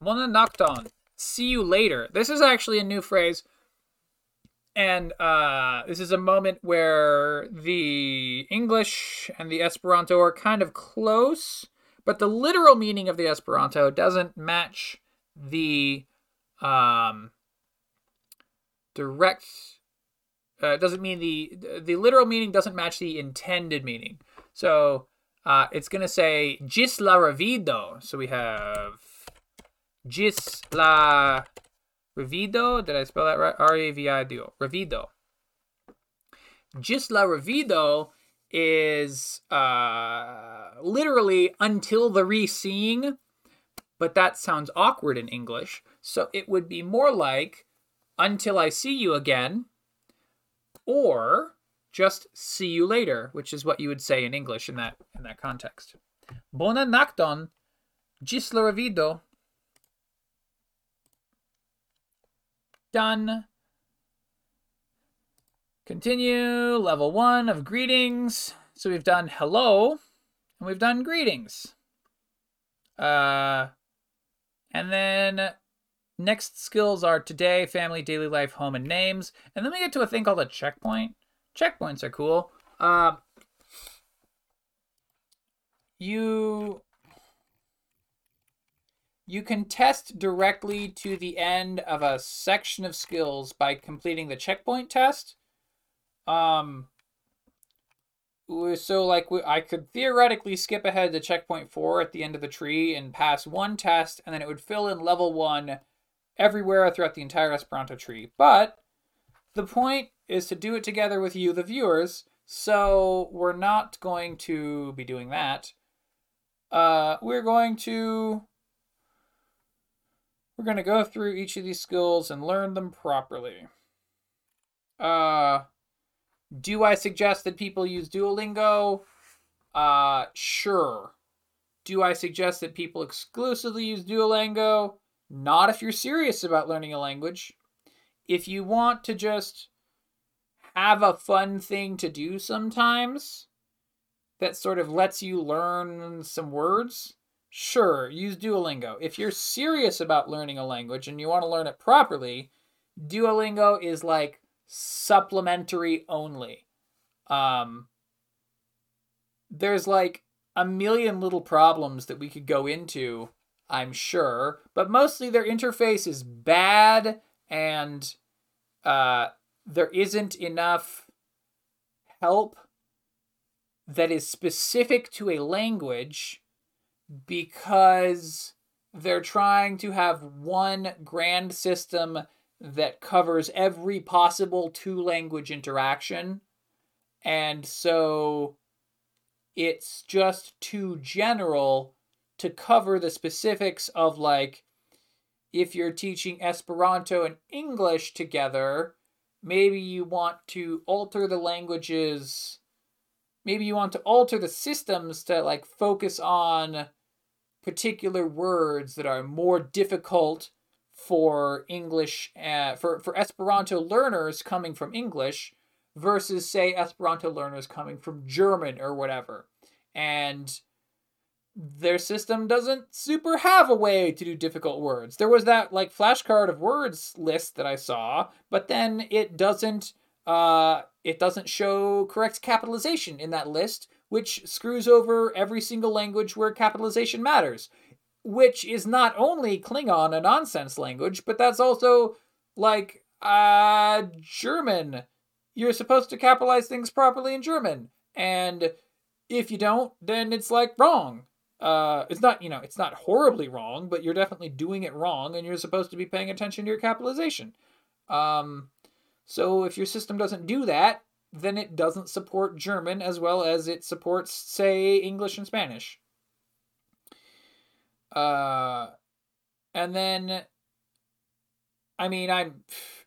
S1: Mona Nokton. See you later. This is actually a new phrase. And uh, this is a moment where the English and the Esperanto are kind of close, but the literal meaning of the Esperanto doesn't match the um, direct. Uh, doesn't mean the the literal meaning doesn't match the intended meaning. So uh, it's gonna say gis la revido. So we have gis la revido. Did I spell that right? R A V I D O. Revido. Gis la revido is uh, literally until the re-seeing, but that sounds awkward in English. So it would be more like until I see you again, or just see you later, which is what you would say in English in that in that context. Bona nokton, gis la revido. Done. Continue, level one of greetings. So we've done hello, and we've done greetings. Uh, and then next skills are today, family, daily life, home, and names. And then we get to a thing called a checkpoint. Checkpoints are cool. Uh, you you can test directly to the end of a section of skills by completing the checkpoint test. Um, so like I could theoretically skip ahead to checkpoint four at the end of the tree and pass one test, and then it would fill in level one everywhere throughout the entire Esperanto tree. But the point is to do it together with you, the viewers. So we're not going to be doing that. Uh, we're going to we're going to go through each of these skills and learn them properly. Uh, do I suggest that people use Duolingo? Uh, sure. Do I suggest that people exclusively use Duolingo? Not if you're serious about learning a language. If you want to just have a fun thing to do sometimes that sort of lets you learn some words, sure, use Duolingo. If you're serious about learning a language and you want to learn it properly, Duolingo is like supplementary only. Um, there's like a million little problems that we could go into, I'm sure, but mostly their interface is bad and uh, there isn't enough help that is specific to a language because they're trying to have one grand system that covers every possible two language interaction. And so it's just too general to cover the specifics of like if you're teaching Esperanto and English together, maybe you want to alter the languages maybe you want to alter the systems to like focus on particular words that are more difficult for English uh, for for Esperanto learners coming from English versus say Esperanto learners coming from German or whatever. And their system doesn't super have a way to do difficult words. There was that like flashcard of words list that I saw, but then it doesn't uh it doesn't show correct capitalization in that list, which screws over every single language where capitalization matters. Which is not only Klingon a nonsense language, but that's also like uh German. You're supposed to capitalize things properly in German. And if you don't, then it's like wrong uh, it's not you know it's not horribly wrong, but you're definitely doing it wrong, and you're supposed to be paying attention to your capitalization. Um, so if your system doesn't do that, then it doesn't support German as well as it supports, say, English and Spanish. Uh, and then, I mean, I'm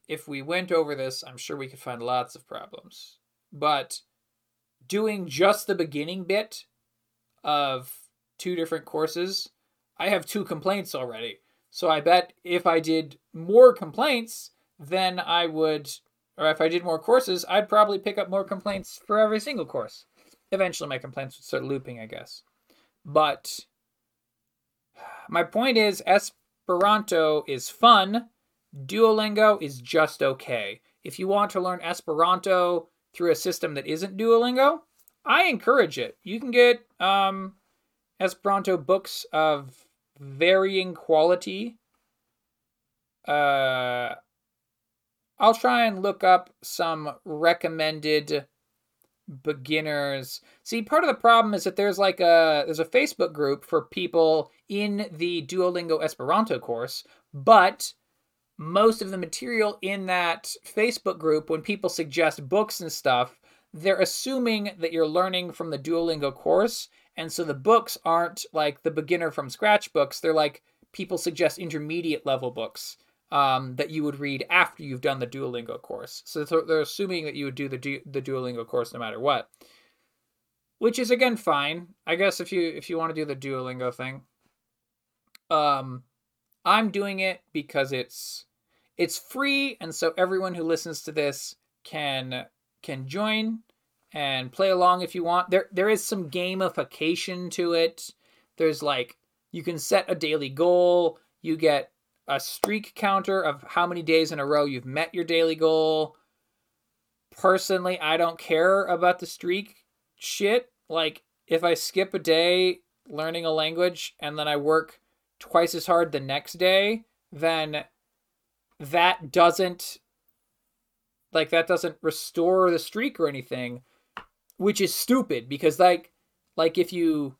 S1: if we went over this, I'm sure we could find lots of problems. But doing just the beginning bit of two different courses, I have two complaints already. So I bet if I did more complaints, then I would, or if I did more courses, I'd probably pick up more complaints for every single course. Eventually, my complaints would start looping, I guess. But My point is Esperanto is fun. Duolingo is just okay. If you want to learn Esperanto through a system that isn't Duolingo, I encourage it. You can get um, Esperanto books of varying quality. Uh, I'll try and look up some recommended beginners. See, part of the problem is that there's like a there's a Facebook group for people in the Duolingo Esperanto course, but most of the material in that Facebook group when people suggest books and stuff, they're assuming that you're learning from the Duolingo course, and so the books aren't like the beginner from scratch books, they're like people suggest intermediate level books um, that you would read after you've done the Duolingo course. So they're assuming that you would do the du- the Duolingo course no matter what, which is again fine, I guess if you if you want to do the Duolingo thing. Um, I'm doing it because it's it's free, and so everyone who listens to this can can join and play along if you want. There there is some gamification to it. There's like you can set a daily goal. You get a streak counter of how many days in a row you've met your daily goal. Personally, I don't care about the streak shit. Like, if I skip a day learning a language and then I work twice as hard the next day, then that doesn't like that doesn't restore the streak or anything, which is stupid because like like if you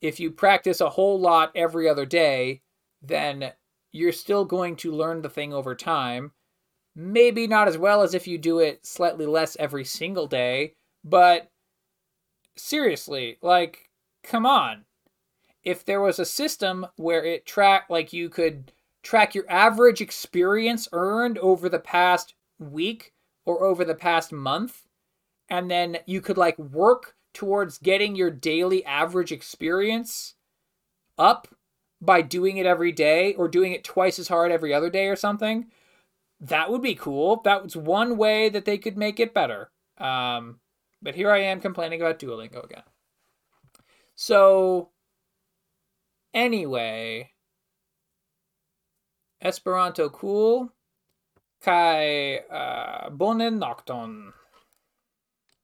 S1: if you practice a whole lot every other day, then you're still going to learn the thing over time. Maybe not as well as if you do it slightly less every single day, but seriously, like, come on. If there was a system where it track like you could track your average experience earned over the past week or over the past month, and then you could like work towards getting your daily average experience up by doing it every day or doing it twice as hard every other day or something, that would be cool. That was one way that they could make it better. Um, but here I am complaining about Duolingo again. So, anyway, Esperanto cool. Kaj uh, bonan nokton.